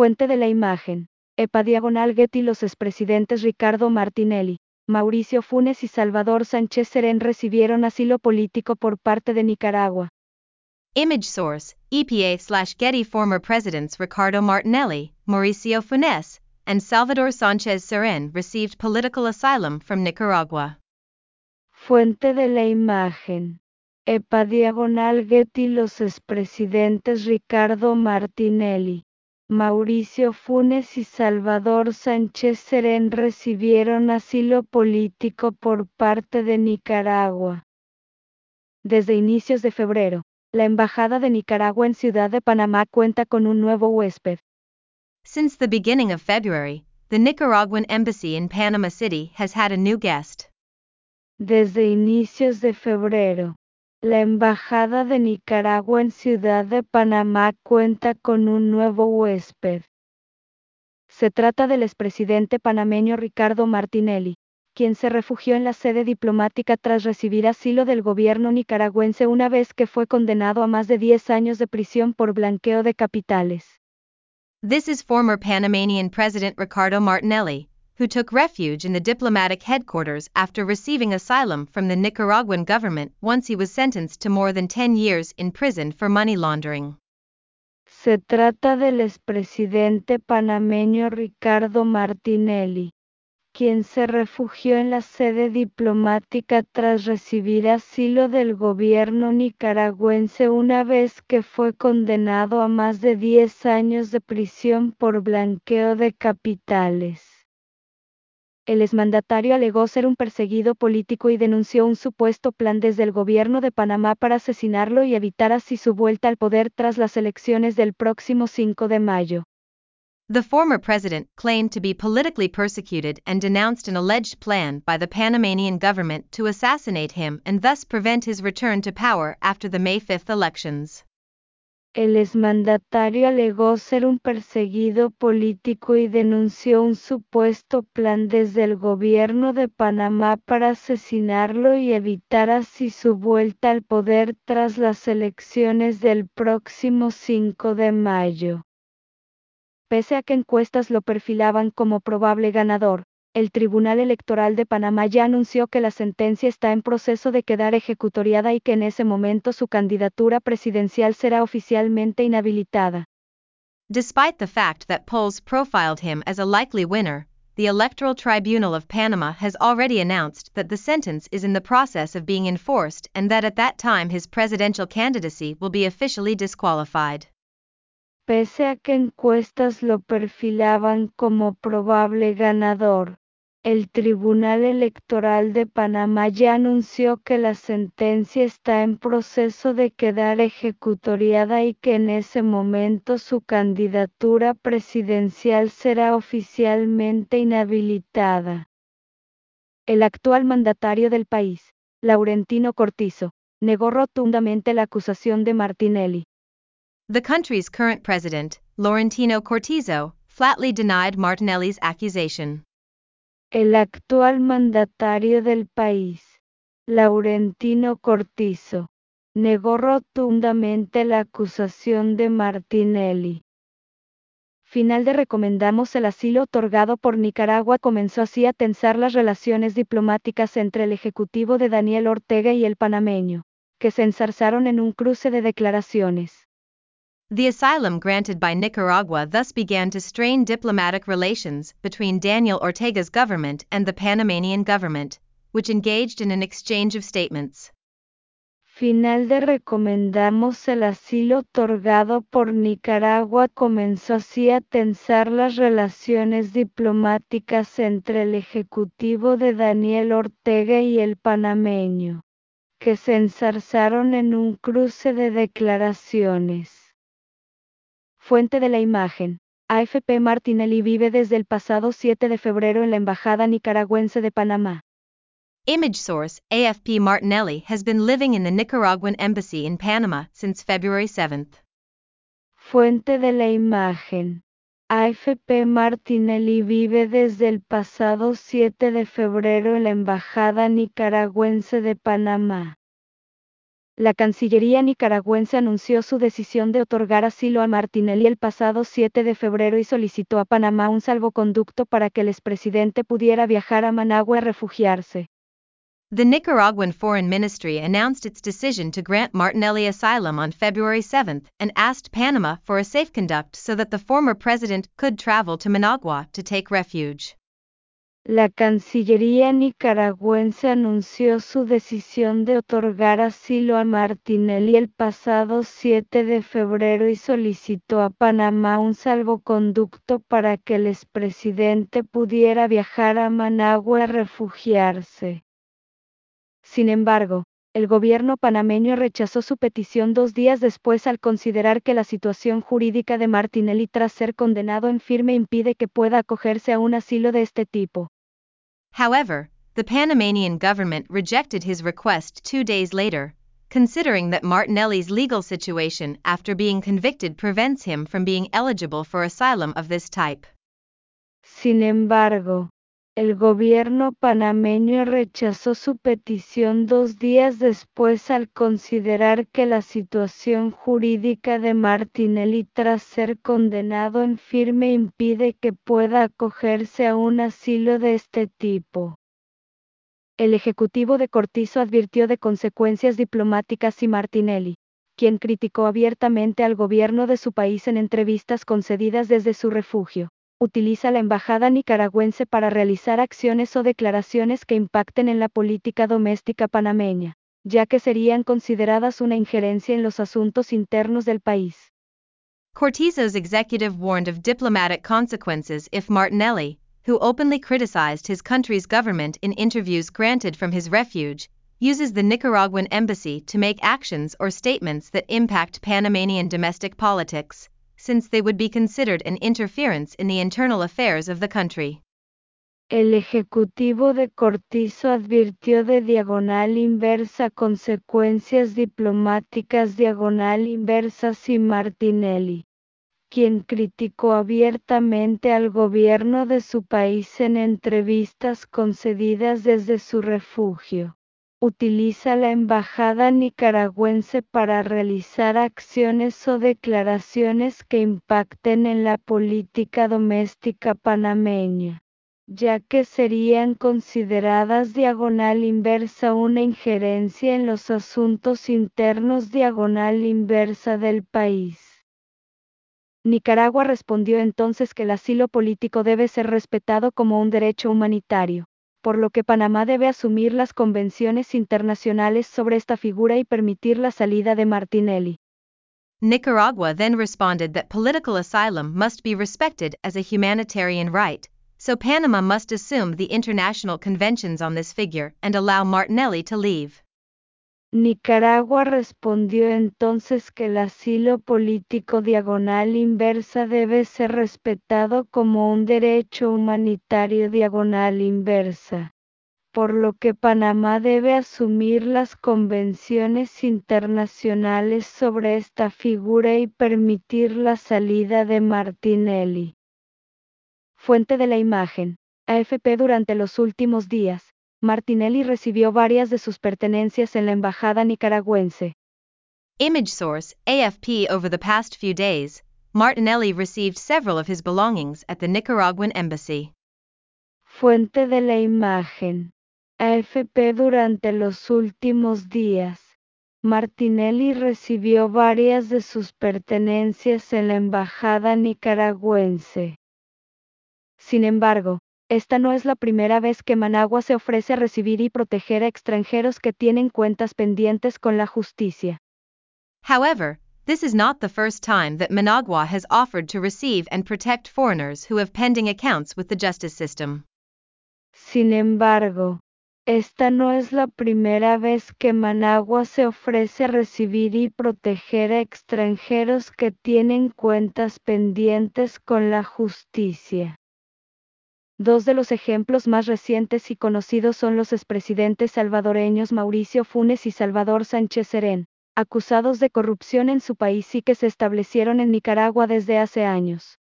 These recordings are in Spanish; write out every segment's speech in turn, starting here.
Fuente de la imagen. EPA Diagonal Getty Los expresidentes Ricardo Martinelli, Mauricio Funes y Salvador Sánchez Serén recibieron asilo político por parte de Nicaragua. Image source EPA slash Getty Former presidents Ricardo Martinelli, Mauricio Funes, and Salvador Sánchez Serén received political asylum from Nicaragua. Fuente de la imagen. EPA Diagonal Getty Los expresidentes Ricardo Martinelli, Mauricio Funes y Salvador Sánchez Serén recibieron asilo político por parte de Nicaragua. Desde inicios de febrero, la Embajada de Nicaragua en Ciudad de Panamá cuenta con un nuevo huésped. Since the beginning of February, the Nicaraguan embassy in Panama City has had a new guest. Desde inicios de febrero, la Embajada de Nicaragua en Ciudad de Panamá cuenta con un nuevo huésped. Se trata del expresidente panameño Ricardo Martinelli, quien se refugió en la sede diplomática tras recibir asilo del gobierno nicaragüense una vez que fue condenado a más de 10 años de prisión por blanqueo de capitales. This is former Panamanian President Ricardo Martinelli, who took refuge in the diplomatic headquarters after receiving asylum from the Nicaraguan government once he was sentenced to more than 10 years in prison for money laundering. Se trata del expresidente panameño Ricardo Martinelli, quien se refugió en la sede diplomática tras recibir asilo del gobierno nicaragüense una vez que fue condenado a más de 10 años de prisión por blanqueo de capitales. El exmandatario alegó ser un perseguido político y denunció un supuesto plan desde el gobierno de Panamá para asesinarlo y evitar así su vuelta al poder tras las elecciones del próximo 5 de mayo. The former president claimed to be politically persecuted and denounced an alleged plan by the Panamanian government to assassinate him and thus prevent his return to power after the May 5 elections. El exmandatario alegó ser un perseguido político y denunció un supuesto plan desde el gobierno de Panamá para asesinarlo y evitar así su vuelta al poder tras las elecciones del próximo 5 de mayo. Pese a que encuestas lo perfilaban como probable ganador, el Tribunal Electoral de Panamá ya anunció que la sentencia está en proceso de quedar ejecutoriada y que en ese momento su candidatura presidencial será oficialmente inhabilitada. Despite the fact that polls profiled him as a likely winner, the Electoral Tribunal of Panama has already announced that the sentence is in the process of being enforced and that at that time his presidential candidacy will be officially disqualified. Pese a que encuestas lo perfilaban como probable ganador, el Tribunal Electoral de Panamá ya anunció que la sentencia está en proceso de quedar ejecutoriada y que en ese momento su candidatura presidencial será oficialmente inhabilitada. El actual mandatario del país, Laurentino Cortizo, negó rotundamente la acusación de Martinelli. The country's current president, Laurentino Cortizo, flatly denied Martinelli's accusation. El actual mandatario del país, Laurentino Cortizo, negó rotundamente la acusación de Martinelli. Final de recomendamos el asilo otorgado por Nicaragua comenzó así a tensar las relaciones diplomáticas entre el ejecutivo de Daniel Ortega y el panameño, que se ensarzaron en un cruce de declaraciones. The asylum granted by Nicaragua thus began to strain diplomatic relations between Daniel Ortega's government and the Panamanian government, which engaged in an exchange of statements. Final de recomendamos el asilo otorgado por Nicaragua comenzó así a tensar las relaciones diplomáticas entre el ejecutivo de Daniel Ortega y el panameño, que se ensarzaron en un cruce de declaraciones. Fuente de la imagen. AFP Martinelli vive desde el pasado 7 de febrero en la Embajada Nicaragüense de Panamá. Image source AFP Martinelli has been living in the Nicaraguan embassy in Panama since February 7. Fuente de la imagen. AFP Martinelli vive desde el pasado 7 de febrero en la Embajada Nicaragüense de Panamá. La Cancillería nicaragüense anunció su decisión de otorgar asilo a Martinelli el pasado 7 de febrero y solicitó a Panamá un salvoconducto para que el expresidente pudiera viajar a Managua a refugiarse. The Nicaraguan Foreign Ministry announced its decision to grant Martinelli asylum on February 7 and asked Panama for a safe conduct so that the former president could travel to Managua to take refuge. La Cancillería nicaragüense anunció su decisión de otorgar asilo a Martinelli el pasado 7 de febrero y solicitó a Panamá un salvoconducto para que el expresidente pudiera viajar a Managua a refugiarse. Sin embargo, el gobierno panameño rechazó su petición dos días después al considerar que la situación jurídica de Martinelli tras ser condenado en firme impide que pueda acogerse a un asilo de este tipo. However, the Panamanian government rejected his request two days later, considering that Martinelli's legal situation after being convicted prevents him from being eligible for asylum of this type. Sin embargo, el gobierno panameño rechazó su petición dos días después al considerar que la situación jurídica de Martinelli tras ser condenado en firme impide que pueda acogerse a un asilo de este tipo. El ejecutivo de Cortizo advirtió de consecuencias diplomáticas y Martinelli, quien criticó abiertamente al gobierno de su país en entrevistas concedidas desde su refugio utiliza la embajada nicaragüense para realizar acciones o declaraciones que impacten en la política doméstica panameña, ya que serían consideradas una injerencia en los asuntos internos del país. Cortizo's executive warned of diplomatic consequences if Martinelli, who openly criticized his country's government in interviews granted from his refuge, uses the Nicaraguan embassy to make actions or statements that impact Panamanian domestic politics, since they would be considered an interference in the internal affairs of the country. El ejecutivo de Cortizo advirtió de diagonal inversa consecuencias diplomáticas diagonal inversas y Martinelli, quien criticó abiertamente al gobierno de su país en entrevistas concedidas desde su refugio utiliza la embajada nicaragüense para realizar acciones o declaraciones que impacten en la política doméstica panameña, ya que serían consideradas diagonal inversa una injerencia en los asuntos internos diagonal inversa del país. Nicaragua respondió entonces que el asilo político debe ser respetado como un derecho humanitario por lo que Panamá debe asumir las convenciones internacionales sobre esta figura y permitir la salida de Martinelli. Nicaragua then responded that political asylum must be respected as a humanitarian right, so Panama must assume the international conventions on this figure and allow Martinelli to leave. Nicaragua respondió entonces que el asilo político diagonal inversa debe ser respetado como un derecho humanitario diagonal inversa, por lo que Panamá debe asumir las convenciones internacionales sobre esta figura y permitir la salida de Martinelli. Fuente de la imagen. AFP durante los últimos días. Martinelli recibió varias de sus pertenencias en la embajada nicaragüense. Image source AFP Over the past few days, Martinelli received several of his belongings at the Nicaraguan embassy. Fuente de la imagen. AFP durante los últimos días. Martinelli recibió varias de sus pertenencias en la embajada nicaragüense. Sin embargo, esta no es la primera vez que Managua se ofrece a recibir y proteger a extranjeros que tienen cuentas pendientes con la justicia. However, this is not the first time that Managua has offered to receive and protect foreigners who have pending accounts with the justice system. Sin embargo, esta no es la primera vez que Managua se ofrece a recibir y proteger a extranjeros que tienen cuentas pendientes con la justicia. Dos de los ejemplos más recientes y conocidos son los expresidentes salvadoreños Mauricio Funes y Salvador Sánchez Serén, acusados de corrupción en su país y que se establecieron en Nicaragua desde hace años.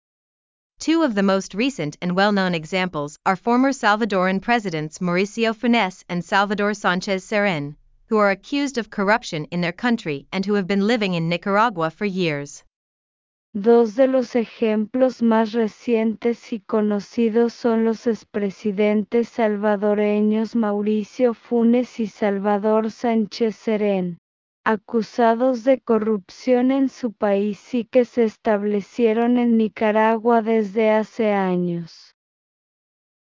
Two of the most recent and well-known examples are former Salvadoran presidents Mauricio Funes and Salvador Sánchez Serén, who are accused of corruption in their country and who have been living in Nicaragua for years. Dos de los ejemplos más recientes y conocidos son los expresidentes salvadoreños Mauricio Funes y Salvador Sánchez Serén, acusados de corrupción en su país y que se establecieron en Nicaragua desde hace años.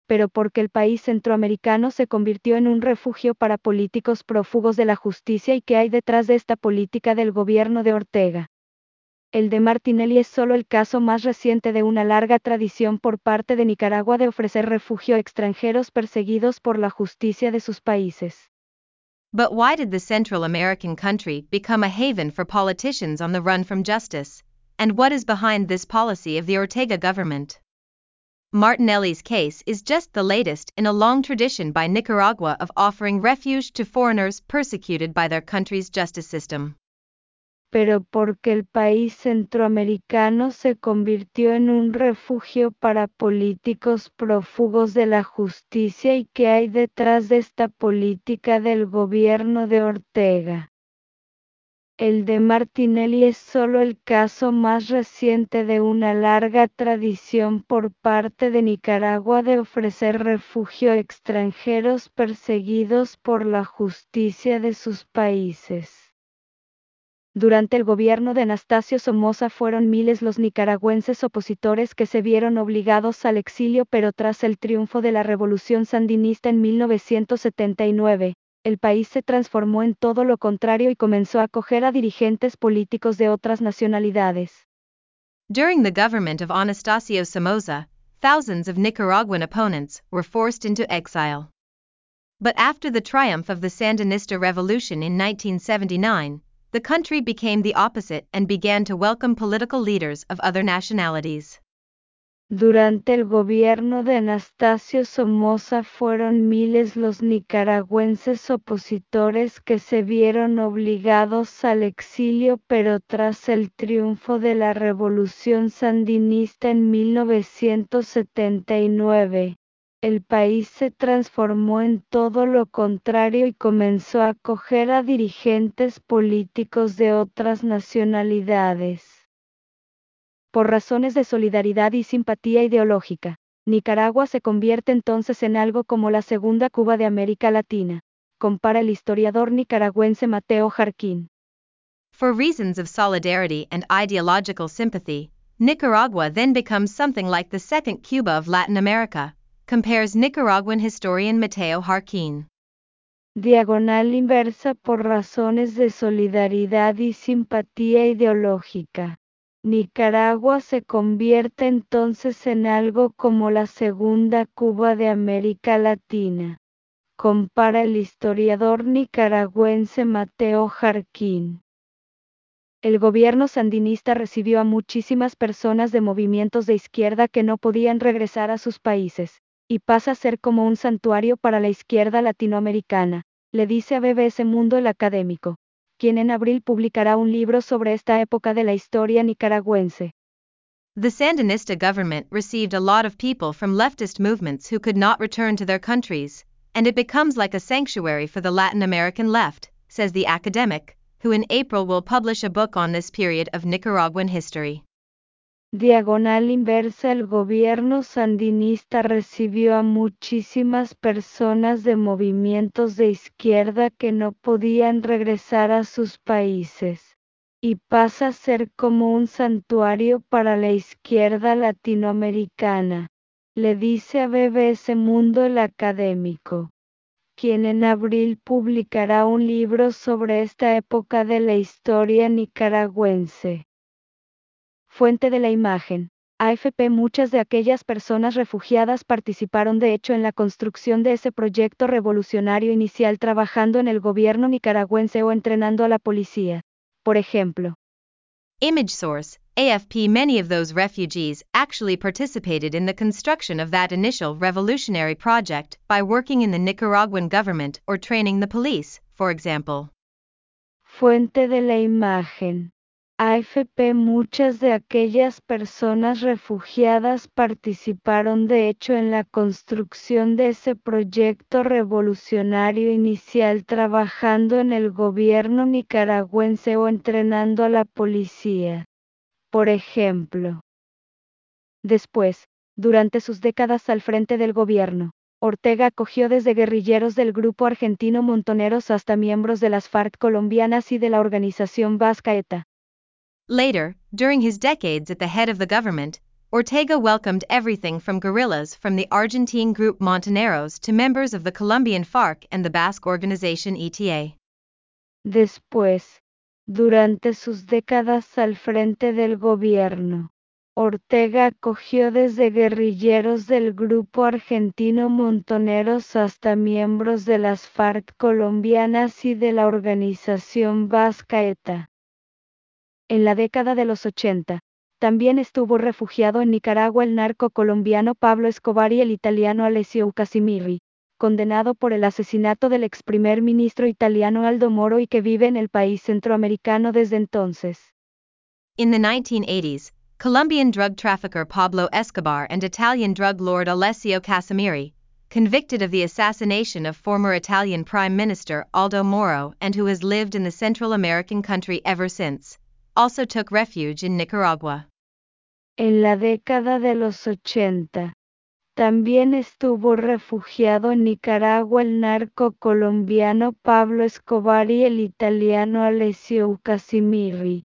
Pero porque el país centroamericano se convirtió en un refugio para políticos prófugos de la justicia y qué hay detrás de esta política del gobierno de Ortega. El de Martinelli es solo el caso más reciente de una larga tradición por parte de Nicaragua de ofrecer refugio a extranjeros perseguidos por la justicia de sus países. But why did the Central American country become a haven for politicians on the run from justice? And what is behind this policy of the Ortega government? Martinelli's case is just the latest in a long tradition by Nicaragua of offering refuge to foreigners persecuted by their country's justice system. Pero porque el país centroamericano se convirtió en un refugio para políticos prófugos de la justicia y qué hay detrás de esta política del gobierno de Ortega. El de Martinelli es solo el caso más reciente de una larga tradición por parte de Nicaragua de ofrecer refugio a extranjeros perseguidos por la justicia de sus países. Durante el gobierno de Anastasio Somoza fueron miles los nicaragüenses opositores que se vieron obligados al exilio, pero tras el triunfo de la revolución sandinista en 1979, el país se transformó en todo lo contrario y comenzó a acoger a dirigentes políticos de otras nacionalidades. During the government of Anastasio Somoza, thousands of Nicaraguan opponents were forced into exile. But after the triumph of the Sandinista revolution in 1979, the country became the opposite and began to welcome political leaders of other nationalities. Durante el gobierno de Anastasio Somoza fueron miles los nicaragüenses opositores que se vieron obligados al exilio, pero tras el triunfo de la revolución sandinista en 1979, el país se transformó en todo lo contrario y comenzó a acoger a dirigentes políticos de otras nacionalidades. Por razones de solidaridad y simpatía ideológica, Nicaragua se convierte entonces en algo como la segunda Cuba de América Latina, compara el historiador nicaragüense Mateo Jarquín. For reasons of solidarity and ideological sympathy, Nicaragua then becomes something like the second Cuba of Latin America compares Nicaraguan historian Mateo Jarquín. Diagonal inversa por razones de solidaridad y simpatía ideológica. Nicaragua se convierte entonces en algo como la segunda Cuba de América Latina. Compara el historiador nicaragüense Mateo Jarquín. El gobierno sandinista recibió a muchísimas personas de movimientos de izquierda que no podían regresar a sus países, y pasa a ser como un santuario para la izquierda latinoamericana, le dice a BBC Mundo el académico, quien en abril publicará un libro sobre esta época de la historia nicaragüense. The Sandinista government received a lot of people from leftist movements who could not return to their countries, and it becomes like a sanctuary for the Latin American left, says the academic, who in April will publish a book on this period of Nicaraguan history. Diagonal inversa El gobierno sandinista recibió a muchísimas personas de movimientos de izquierda que no podían regresar a sus países, y pasa a ser como un santuario para la izquierda latinoamericana, le dice a BBC Mundo el académico, quien en abril publicará un libro sobre esta época de la historia nicaragüense. Fuente de la imagen. AFP Muchas de aquellas personas refugiadas participaron de hecho en la construcción de ese proyecto revolucionario inicial trabajando en el gobierno nicaragüense o entrenando a la policía. Por ejemplo. Image source AFP Many of those refugees actually participated in the construction of that initial revolutionary project by working in the Nicaraguan government or training the police, for example. Fuente de la imagen. AFP Muchas de aquellas personas refugiadas participaron de hecho en la construcción de ese proyecto revolucionario inicial trabajando en el gobierno nicaragüense o entrenando a la policía. Por ejemplo. Después, durante sus décadas al frente del gobierno, Ortega acogió desde guerrilleros del grupo argentino Montoneros hasta miembros de las FARC colombianas y de la organización vasca ETA. Later, during his decades at the head of the government, Ortega welcomed everything from guerrillas from the Argentine group Montoneros to members of the Colombian FARC and the Basque organization ETA. Después, durante sus décadas al frente del gobierno, Ortega acogió desde guerrilleros del grupo argentino Montoneros hasta miembros de las FARC colombianas y de la organización vasca ETA. En la década de los 80, también estuvo refugiado en Nicaragua el narco colombiano Pablo Escobar y el italiano Alessio Casimiri, condenado por el asesinato del ex primer ministro italiano Aldo Moro y que vive en el país centroamericano desde entonces. In the 1980s, Colombian drug trafficker Pablo Escobar and Italian drug lord Alessio Casimiri, convicted of the assassination of former Italian Prime Minister Aldo Moro and who has lived in the Central American country ever since, also took refuge in Nicaragua. En la década de los 80, también estuvo refugiado en Nicaragua el narco colombiano Pablo Escobar y el italiano Alessio Casimiri,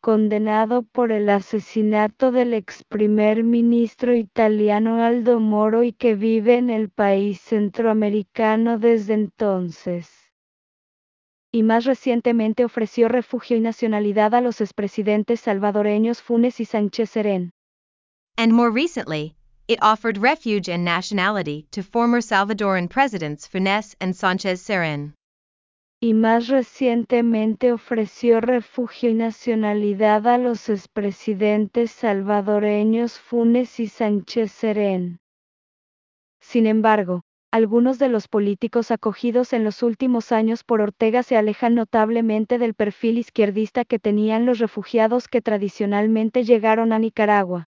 condenado por el asesinato del ex primer ministro italiano Aldo Moro y que vive en el país centroamericano desde entonces y más recientemente ofreció refugio y nacionalidad a los expresidentes salvadoreños Funes y Sánchez Serén. And more recently, it offered refuge and nationality to former Salvadoran presidents Funes and Sánchez Serén. Y más recientemente ofreció refugio y nacionalidad a los expresidentes salvadoreños Funes y Sánchez Serén. Sin embargo, algunos de los políticos acogidos en los últimos años por Ortega se alejan notablemente del perfil izquierdista que tenían los refugiados que tradicionalmente llegaron a Nicaragua.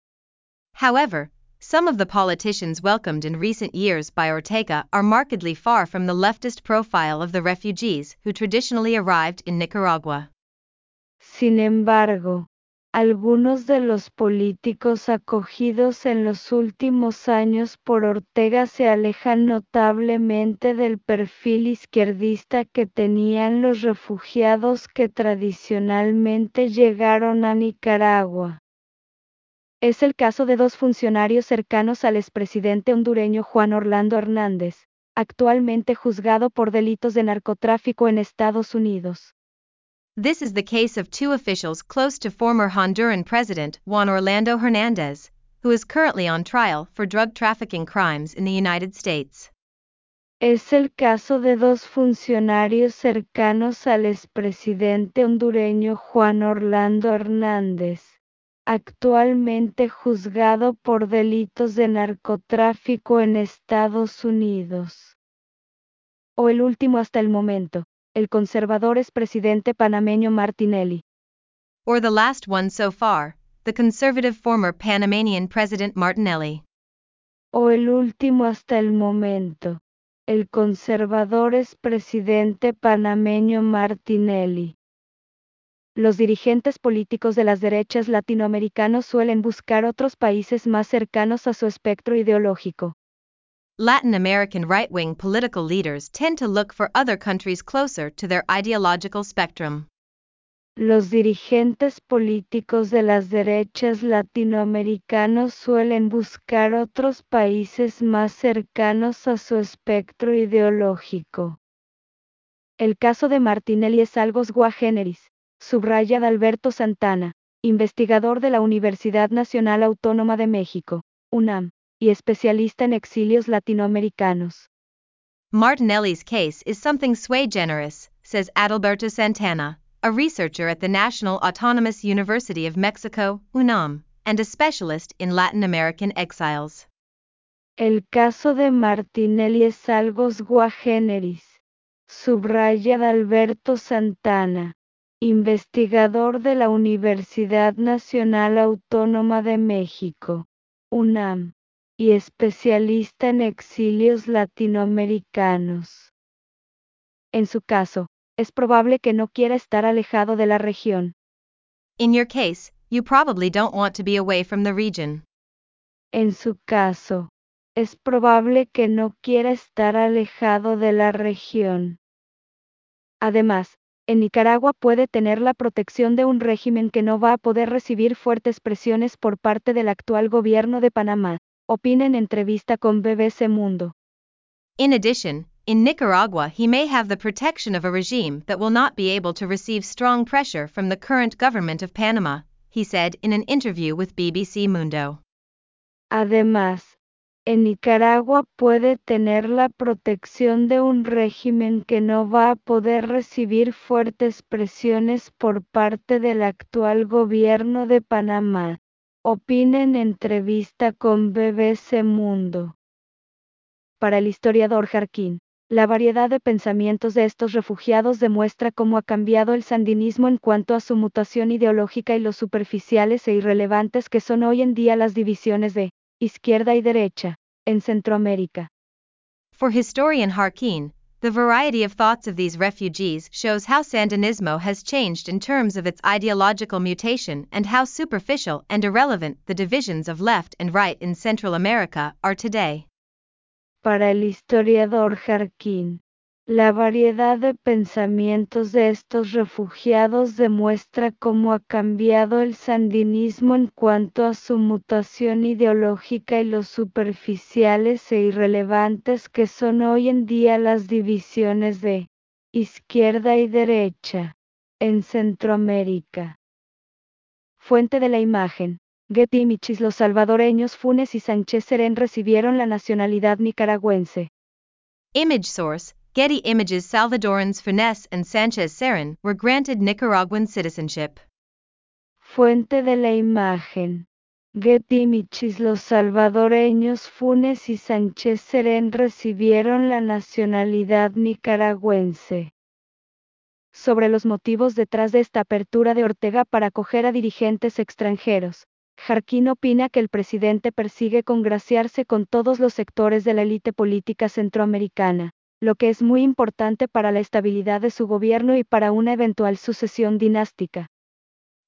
However, some of the politicians welcomed in recent years by Ortega are markedly far from the leftist profile of the refugees who traditionally arrived in Nicaragua. Sin embargo, algunos de los políticos acogidos en los últimos años por Ortega se alejan notablemente del perfil izquierdista que tenían los refugiados que tradicionalmente llegaron a Nicaragua. Es el caso de dos funcionarios cercanos al expresidente hondureño Juan Orlando Hernández, actualmente juzgado por delitos de narcotráfico en Estados Unidos. This is the case of two officials close to former Honduran President Juan Orlando Hernandez, who is currently on trial for drug trafficking crimes in the United States. Es el caso de dos funcionarios cercanos al expresidente hondureño Juan Orlando Hernández, actualmente juzgado por delitos de narcotráfico en Estados Unidos. O el último hasta el momento, el conservador expresidente panameño Martinelli. Or the last one so far, the conservative former Panamanian President Martinelli. O el último hasta el momento, el conservador expresidente panameño Martinelli. Los dirigentes políticos de las derechas latinoamericanos suelen buscar otros países más cercanos a su espectro ideológico. Latin American right wing political leaders tend to look for other countries closer to their ideological spectrum. Los dirigentes políticos de las derechas latinoamericanos suelen buscar otros países más cercanos a su espectro ideológico. El caso de Martinelli es algo sua generis, subraya Alberto Santana, investigador de la Universidad Nacional Autónoma de México, UNAM y especialista en exilios latinoamericanos. Martinelli's case is something sui generis, says Adalberto Santana, a researcher at the National Autonomous University of Mexico, UNAM, and a specialist in Latin American exiles. El caso de Martinelli es algo sua generis, subraya Adalberto Santana, investigador de la Universidad Nacional Autónoma de México, UNAM, y especialista en exilios latinoamericanos. En su caso, es probable que no quiera estar alejado de la región. In your case, you probably don't want to be away from the region. En su caso, es probable que no quiera estar alejado de la región. Además, en Nicaragua puede tener la protección de un régimen que no va a poder recibir fuertes presiones por parte del actual gobierno de Panamá, opina en entrevista con BBC Mundo. In addition, in Nicaragua he may have the protection of a regime that will not be able to receive strong pressure from the current government of Panama, he said in an interview with BBC Mundo. Además, en Nicaragua puede tener la protección de un régimen que no va a poder recibir fuertes presiones por parte del actual gobierno de Panamá, opina en entrevista con BBC Mundo. Para el historiador Jarquín, la variedad de pensamientos de estos refugiados demuestra cómo ha cambiado el sandinismo en cuanto a su mutación ideológica y lo superficiales e irrelevantes que son hoy en día las divisiones de izquierda y derecha, en Centroamérica. For historian Harkin, the variety of thoughts of these refugees shows how Sandinismo has changed in terms of its ideological mutation and how superficial and irrelevant the divisions of left and right in Central America are today. Para el historiador Harkin, La variedad de pensamientos de estos refugiados demuestra cómo ha cambiado el sandinismo en cuanto a su mutación ideológica y los superficiales e irrelevantes que son hoy en día las divisiones de izquierda y derecha en Centroamérica. Fuente de la imagen. Getty Michis Los salvadoreños Funes y Sánchez Serén recibieron la nacionalidad nicaragüense. Image source Getty Images Salvadorans Finesse and Sanchez Serén were granted Nicaraguan citizenship. Fuente de la imagen. Getty Images Los salvadoreños Funes y Sánchez Serén recibieron la nacionalidad nicaragüense. Sobre los motivos detrás de esta apertura de Ortega para acoger a dirigentes extranjeros, Jarquín opina que el presidente persigue congraciarse con todos los sectores de la élite política centroamericana, lo que es muy importante para la estabilidad de su gobierno y para una eventual sucesión dinástica.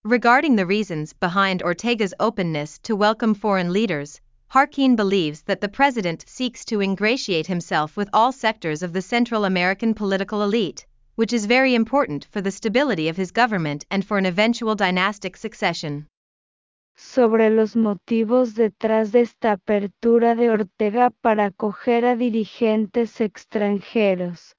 Regarding the reasons behind Ortega's openness to welcome foreign leaders, Harkin believes that the president seeks to ingratiate himself with all sectors of the Central American political elite, which is very important for the stability of his government and for an eventual dynastic succession. Sobre los motivos detrás de esta apertura de Ortega para acoger a dirigentes extranjeros.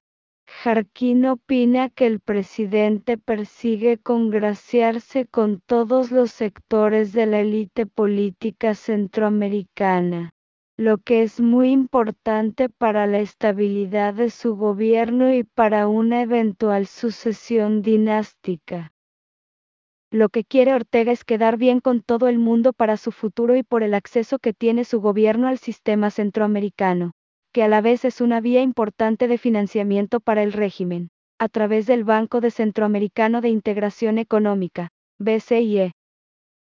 Jarquín opina que el presidente persigue congraciarse con todos los sectores de la élite política centroamericana, lo que es muy importante para la estabilidad de su gobierno y para una eventual sucesión dinástica. Lo que quiere Ortega es quedar bien con todo el mundo para su futuro y por el acceso que tiene su gobierno al sistema centroamericano, que a la vez es una vía importante de financiamiento para el régimen, a través del Banco de Centroamericano de Integración Económica, BCIE.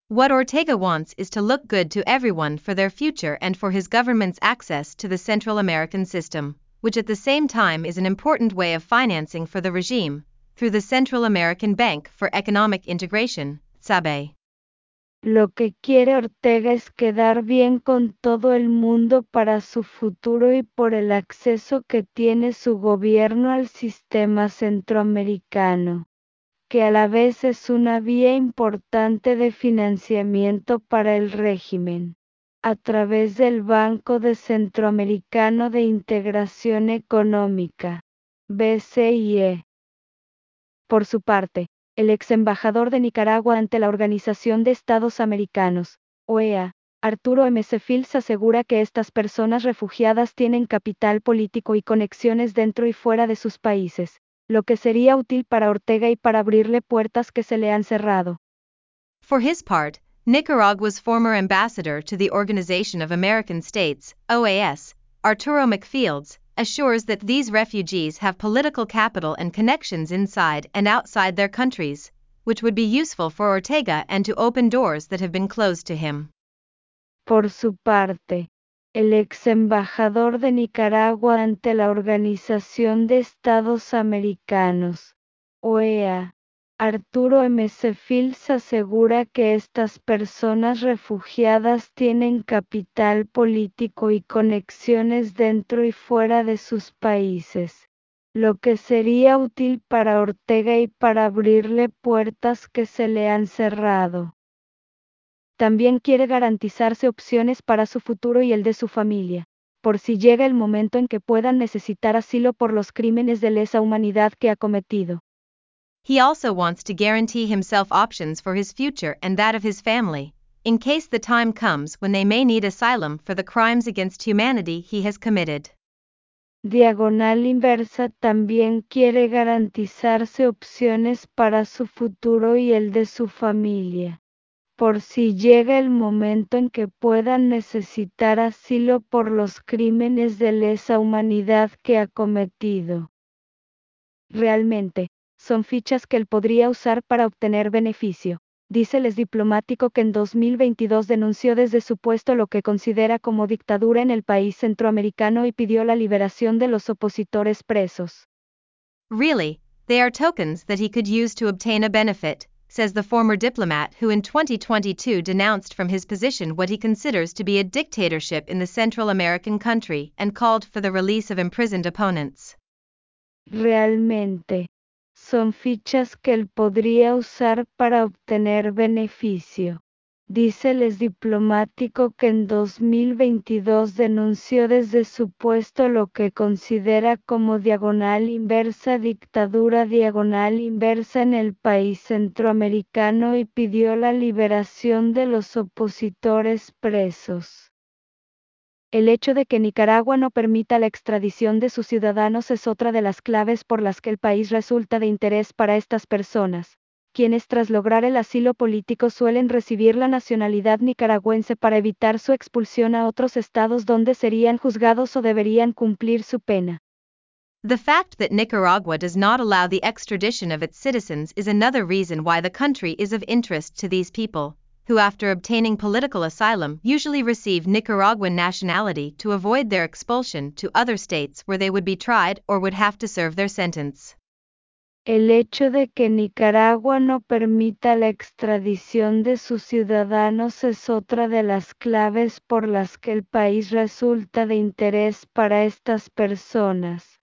What Ortega wants is to look good to everyone for their future and for his government's access to the Central American system, which at the same time is an important way of financing for the regime, through the Central American Bank for Economic Integration, SABE. Lo que quiere Ortega es quedar bien con todo el mundo para su futuro y por el acceso que tiene su gobierno al sistema centroamericano, que a la vez es una vía importante de financiamiento para el régimen, a través del Banco de Centroamericano de Integración Económica, BCIE. Por su parte, el ex embajador de Nicaragua ante la Organización de Estados Americanos, OEA, Arturo M. Fields asegura que estas personas refugiadas tienen capital político y conexiones dentro y fuera de sus países, lo que sería útil para Ortega y para abrirle puertas que se le han cerrado. For his part, Nicaragua's former ambassador to the Organization of American States, OAS, Arturo McFields, assures that these refugees have political capital and connections inside and outside their countries, which would be useful for Ortega and to open doors that have been closed to him. Por su parte, el ex embajador de Nicaragua ante la Organización de Estados Americanos, OEA, Arturo M. Fields asegura que estas personas refugiadas tienen capital político y conexiones dentro y fuera de sus países, lo que sería útil para Ortega y para abrirle puertas que se le han cerrado. También quiere garantizarse opciones para su futuro y el de su familia, por si llega el momento en que puedan necesitar asilo por los crímenes de lesa humanidad que ha cometido. He also wants to guarantee himself options for his future and that of his family, in case the time comes when they may need asylum for the crimes against humanity he has committed. Diagonal inversa también quiere garantizarse opciones para su futuro y el de su familia, por si llega el momento en que puedan necesitar asilo por los crímenes de lesa humanidad que ha cometido. Realmente, son fichas que él podría usar para obtener beneficio. Dice el diplomático que en 2022 denunció desde su puesto lo que considera como dictadura en el país centroamericano y pidió la liberación de los opositores presos. Really, they are tokens that he could use to obtain a benefit, says the former diplomat who in 2022 denounced from his position what he considers to be a dictatorship in the Central American country and called for the release of imprisoned opponents. Realmente, son fichas que él podría usar para obtener beneficio. Dice el diplomático que en 2022 denunció desde su puesto lo que considera como diagonal inversa dictadura diagonal inversa en el país centroamericano y pidió la liberación de los opositores presos. El hecho de que Nicaragua no permita la extradición de sus ciudadanos es otra de las claves por las que el país resulta de interés para estas personas, quienes tras lograr el asilo político suelen recibir la nacionalidad nicaragüense para evitar su expulsión a otros estados donde serían juzgados o deberían cumplir su pena. The fact that Nicaragua does not allow the extradition of its citizens is another reason why the country is of interest to these people. Who, after obtaining political asylum, usually receive Nicaraguan nationality to avoid their expulsion to other states where they would be tried or would have to serve their sentence. El hecho de que Nicaragua no permita la extradición de sus ciudadanos es otra de las claves por las que el país resulta de interés para estas personas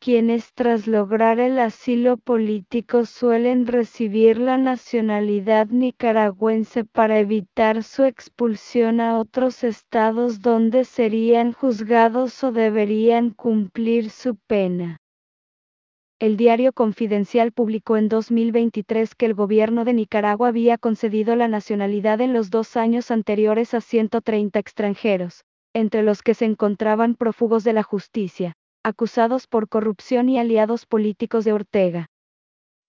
quienes tras lograr el asilo político suelen recibir la nacionalidad nicaragüense para evitar su expulsión a otros estados donde serían juzgados o deberían cumplir su pena. El diario Confidencial publicó en 2023 que el gobierno de Nicaragua había concedido la nacionalidad en los dos años anteriores a 130 extranjeros, entre los que se encontraban prófugos de la justicia acusados por corrupción y aliados políticos de Ortega.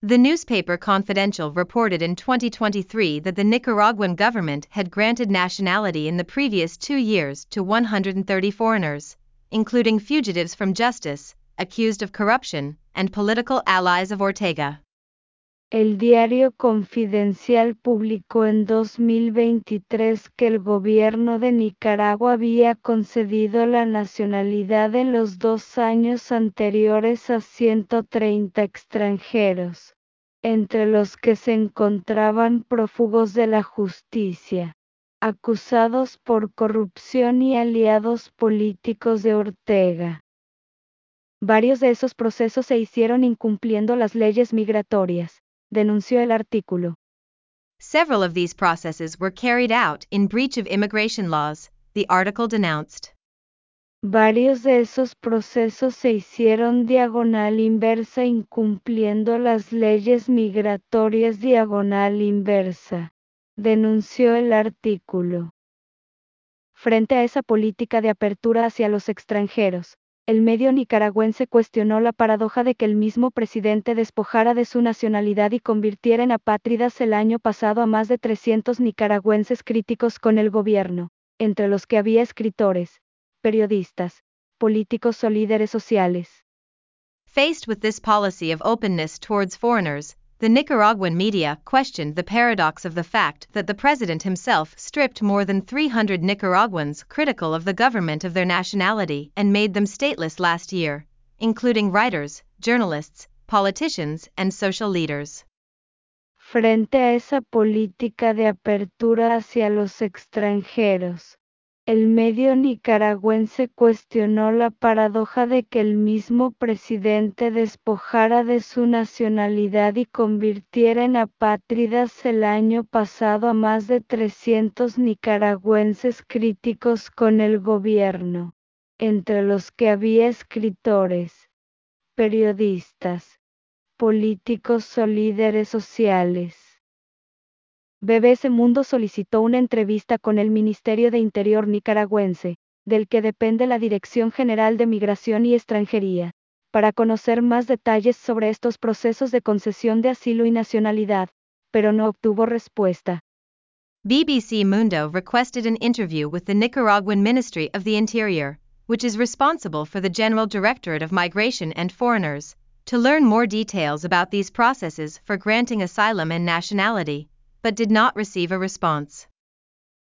The newspaper Confidential reported in 2023 that the Nicaraguan government had granted nationality in the previous two years to 130 foreigners, including fugitives from justice, accused of corruption, and political allies of Ortega. El diario Confidencial publicó en 2023 que el gobierno de Nicaragua había concedido la nacionalidad en los dos años anteriores a 130 extranjeros, entre los que se encontraban prófugos de la justicia, acusados por corrupción y aliados políticos de Ortega. Varios de esos procesos se hicieron incumpliendo las leyes migratorias denunció el artículo. Several of these processes were carried out in breach of immigration laws, the article denounced. Varios de esos procesos se hicieron diagonal inversa incumpliendo las leyes migratorias diagonal inversa, denunció el artículo. Frente a esa política de apertura hacia los extranjeros, el medio nicaragüense cuestionó la paradoja de que el mismo presidente despojara de su nacionalidad y convirtiera en apátridas el año pasado a más de 300 nicaragüenses críticos con el gobierno, entre los que había escritores, periodistas, políticos o líderes sociales. Faced with this policy of openness towards foreigners, the Nicaraguan media questioned the paradox of the fact that the president himself stripped more than 300 Nicaraguans critical of the government of their nationality and made them stateless last year, including writers, journalists, politicians, and social leaders. Frente a esa política de apertura hacia los extranjeros, el medio nicaragüense cuestionó la paradoja de que el mismo presidente despojara de su nacionalidad y convirtiera en apátridas el año pasado a más de 300 nicaragüenses críticos con el gobierno, entre los que había escritores, periodistas, políticos o líderes sociales. BBC Mundo solicitó una entrevista con el Ministerio de Interior nicaragüense, del que depende la Dirección General de Migración y Extranjería, para conocer más detalles sobre estos procesos de concesión de asilo y nacionalidad, pero no obtuvo respuesta. BBC Mundo requested an interview with the Nicaraguan Ministry of the Interior, which is responsible for the General Directorate of Migration and Foreigners, to learn more details about these processes for granting asylum and nationality but did not receive a response.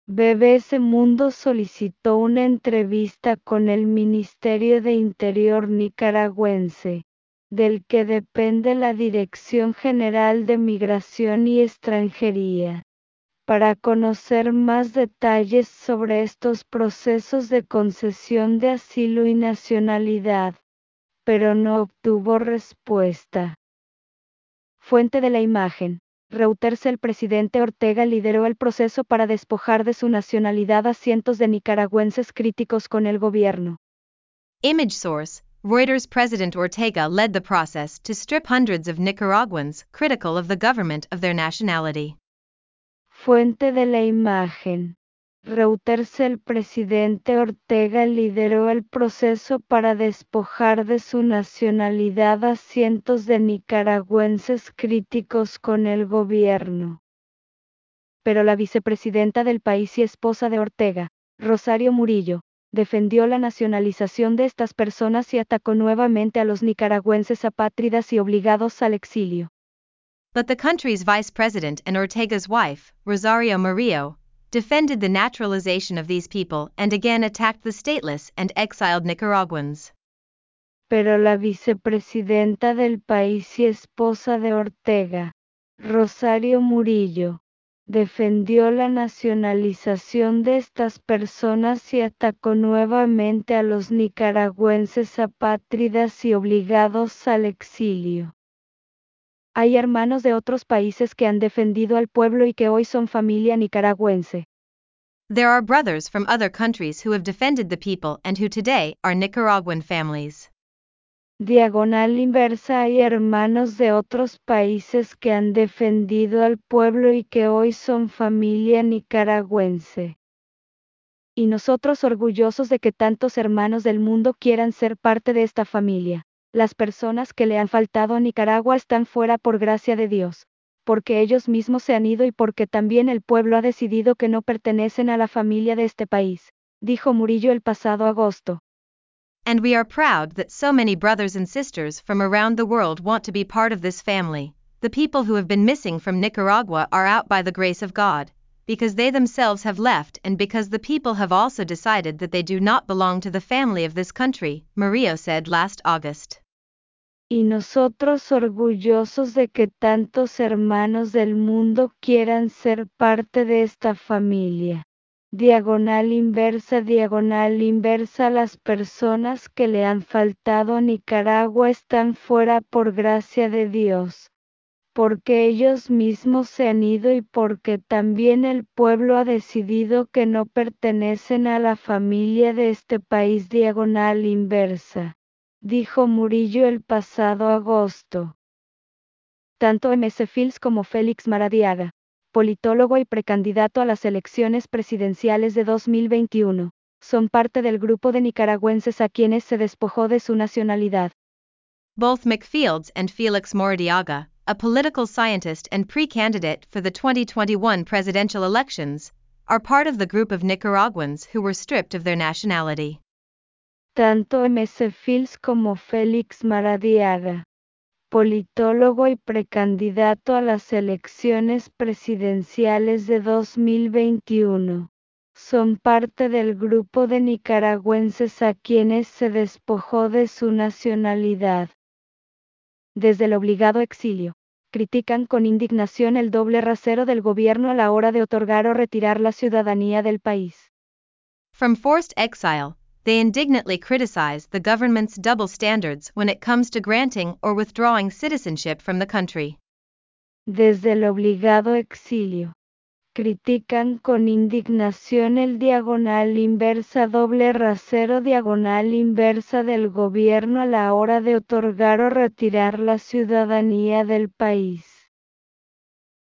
Mundo solicitó una entrevista con el Ministerio de Interior nicaragüense, del que depende la Dirección General de Migración y Extranjería, para conocer más detalles sobre estos procesos de concesión de asilo y nacionalidad, pero no obtuvo respuesta. Fuente de la imagen. Reuters el presidente Ortega lideró el proceso para despojar de su nacionalidad a cientos de nicaragüenses críticos con el gobierno. Image source Reuters President Ortega led the process to strip hundreds of Nicaraguans critical of the government of their nationality. Fuente de la imagen. Reuters el presidente Ortega lideró el proceso para despojar de su nacionalidad a cientos de nicaragüenses críticos con el gobierno. Pero la vicepresidenta del país y esposa de Ortega, Rosario Murillo, defendió la nacionalización de estas personas y atacó nuevamente a los nicaragüenses apátridas y obligados al exilio. But the country's vice president and Ortega's wife, Rosario Murillo, defended the naturalization of these people and again attacked the stateless and exiled Nicaraguans. Pero la vicepresidenta del país y esposa de Ortega, Rosario Murillo, defendió la nacionalización de estas personas y atacó nuevamente a los nicaragüenses apátridas y obligados al exilio. Hay hermanos de otros países que han defendido al pueblo y que hoy son familia nicaragüense. There are brothers from other countries who have defended the people and who today are Nicaraguan families. Diagonal inversa hay hermanos de otros países que han defendido al pueblo y que hoy son familia nicaragüense. Y nosotros orgullosos de que tantos hermanos del mundo quieran ser parte de esta familia. Las personas que le han faltado a Nicaragua están fuera por gracia de Dios, porque ellos mismos se han ido y porque también el pueblo ha decidido que no pertenecen a la familia de este país, dijo Murillo el pasado agosto. And we are proud that so many brothers and sisters from around the world want to be part of this family. The people who have been missing from Nicaragua are out by the grace of God, because they themselves have left and because the people have also decided that they do not belong to the family of this country, Murillo said last August. Y nosotros orgullosos de que tantos hermanos del mundo quieran ser parte de esta familia. Diagonal inversa, diagonal inversa. Las personas que le han faltado a Nicaragua están fuera por gracia de Dios, porque ellos mismos se han ido y porque también el pueblo ha decidido que no pertenecen a la familia de este país. Diagonal inversa dijo Murillo el pasado agosto. Tanto M.S. Fields como Félix Maradiaga, politólogo y precandidato a las elecciones presidenciales de 2021, son parte del grupo de nicaragüenses a quienes se despojó de su nacionalidad. Both McFields and Felix Moradiaga, a political scientist and pre-candidate for the 2021 presidential elections, are part of the group of Nicaraguans who were stripped of their nationality. Tanto M.S. Fields como Félix Maradiaga, politólogo y precandidato a las elecciones presidenciales de 2021. Son parte del grupo de nicaragüenses a quienes se despojó de su nacionalidad. Desde el obligado exilio, critican con indignación el doble rasero del gobierno a la hora de otorgar o retirar la ciudadanía del país. From forced exile, they indignantly criticize the government's double standards when it comes to granting or withdrawing citizenship from the country. Desde el obligado exilio. Critican con indignación el diagonal inversa doble rasero diagonal inversa del gobierno a la hora de otorgar o retirar la ciudadanía del país.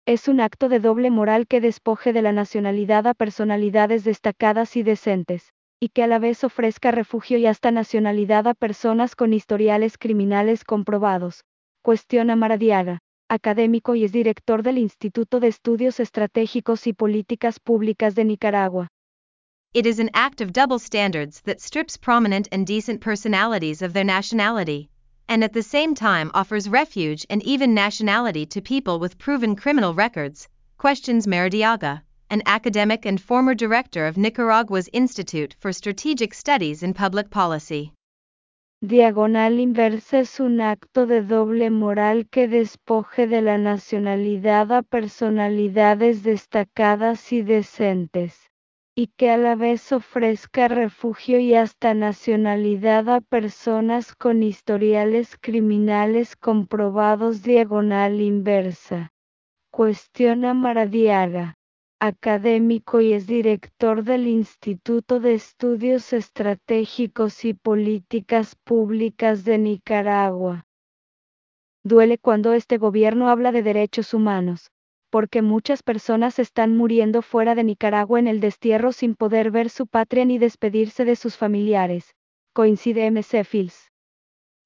Es un acto de doble moral que despoje de la nacionalidad a personalidades destacadas y decentes y que a la vez ofrezca refugio y hasta nacionalidad a personas con historiales criminales comprobados. Cuestiona Maradiaga, académico y es director del Instituto de Estudios Estratégicos y Políticas Públicas de Nicaragua. It is an act of double standards that strips prominent and decent personalities of their nationality, and at the same time offers refuge and even nationality to people with proven criminal records, questions Maradiaga an academic and former director of Nicaragua's Institute for Strategic Studies in Public Policy. Diagonal inversa es un acto de doble moral que despoje de la nacionalidad a personalidades destacadas y decentes, y que a la vez ofrezca refugio y hasta nacionalidad a personas con historiales criminales comprobados diagonal inversa. Cuestiona Maradiaga académico y es director del Instituto de Estudios Estratégicos y Políticas Públicas de Nicaragua. Duele cuando este gobierno habla de derechos humanos, porque muchas personas están muriendo fuera de Nicaragua en el destierro sin poder ver su patria ni despedirse de sus familiares. Coincide MC.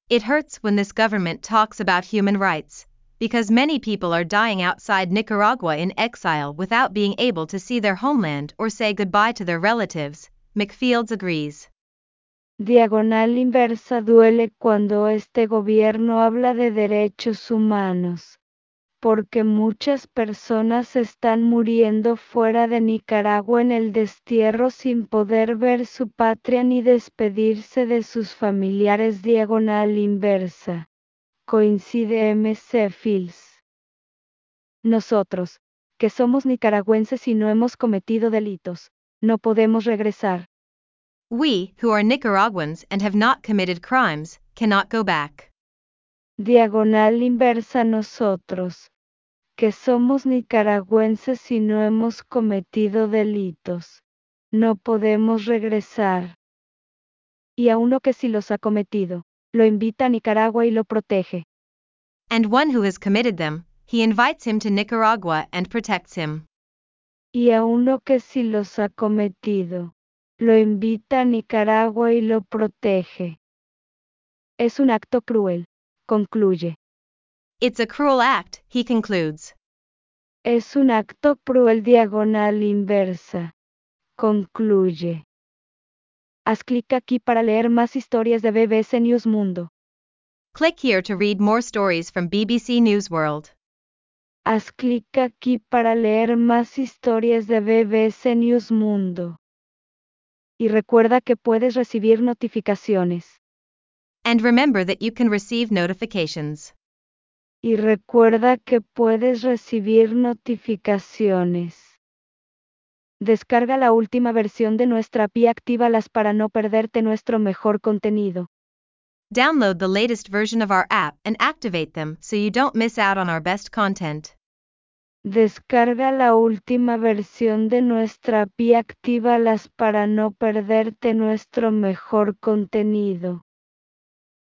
It hurts when this government talks about human rights because many people are dying outside Nicaragua in exile without being able to see their homeland or say goodbye to their relatives, McFields agrees. Diagonal inversa duele cuando este gobierno habla de derechos humanos, porque muchas personas están muriendo fuera de Nicaragua en el destierro sin poder ver su patria ni despedirse de sus familiares diagonal inversa coincide MC Fields. Nosotros, que somos nicaragüenses y no hemos cometido delitos, no podemos regresar. We, who are Nicaraguans and have not committed crimes, cannot go back. Diagonal inversa nosotros, que somos nicaragüenses y no hemos cometido delitos, no podemos regresar. Y a uno que sí los ha cometido, lo invita a Nicaragua y lo protege. And one who has committed them, he invites him to Nicaragua and protects him. Y a uno que sí los ha cometido, lo invita a Nicaragua y lo protege. Es un acto cruel, concluye. It's a cruel act, he concludes. Es un acto cruel diagonal inversa, concluye. Haz clic aquí para leer más historias de BBC News Mundo. Click here to read more stories from BBC News World. Haz clic aquí para leer más historias de BBC News Mundo. Y recuerda que puedes recibir notificaciones. And remember that you can receive notifications. Y recuerda que puedes recibir notificaciones. Descarga la última versión de nuestra API Actívalas para no perderte nuestro mejor contenido. Download the latest version of our app and activate them so you don't miss out on our best content. Descarga la última versión de nuestra API Actívalas para no perderte nuestro mejor contenido.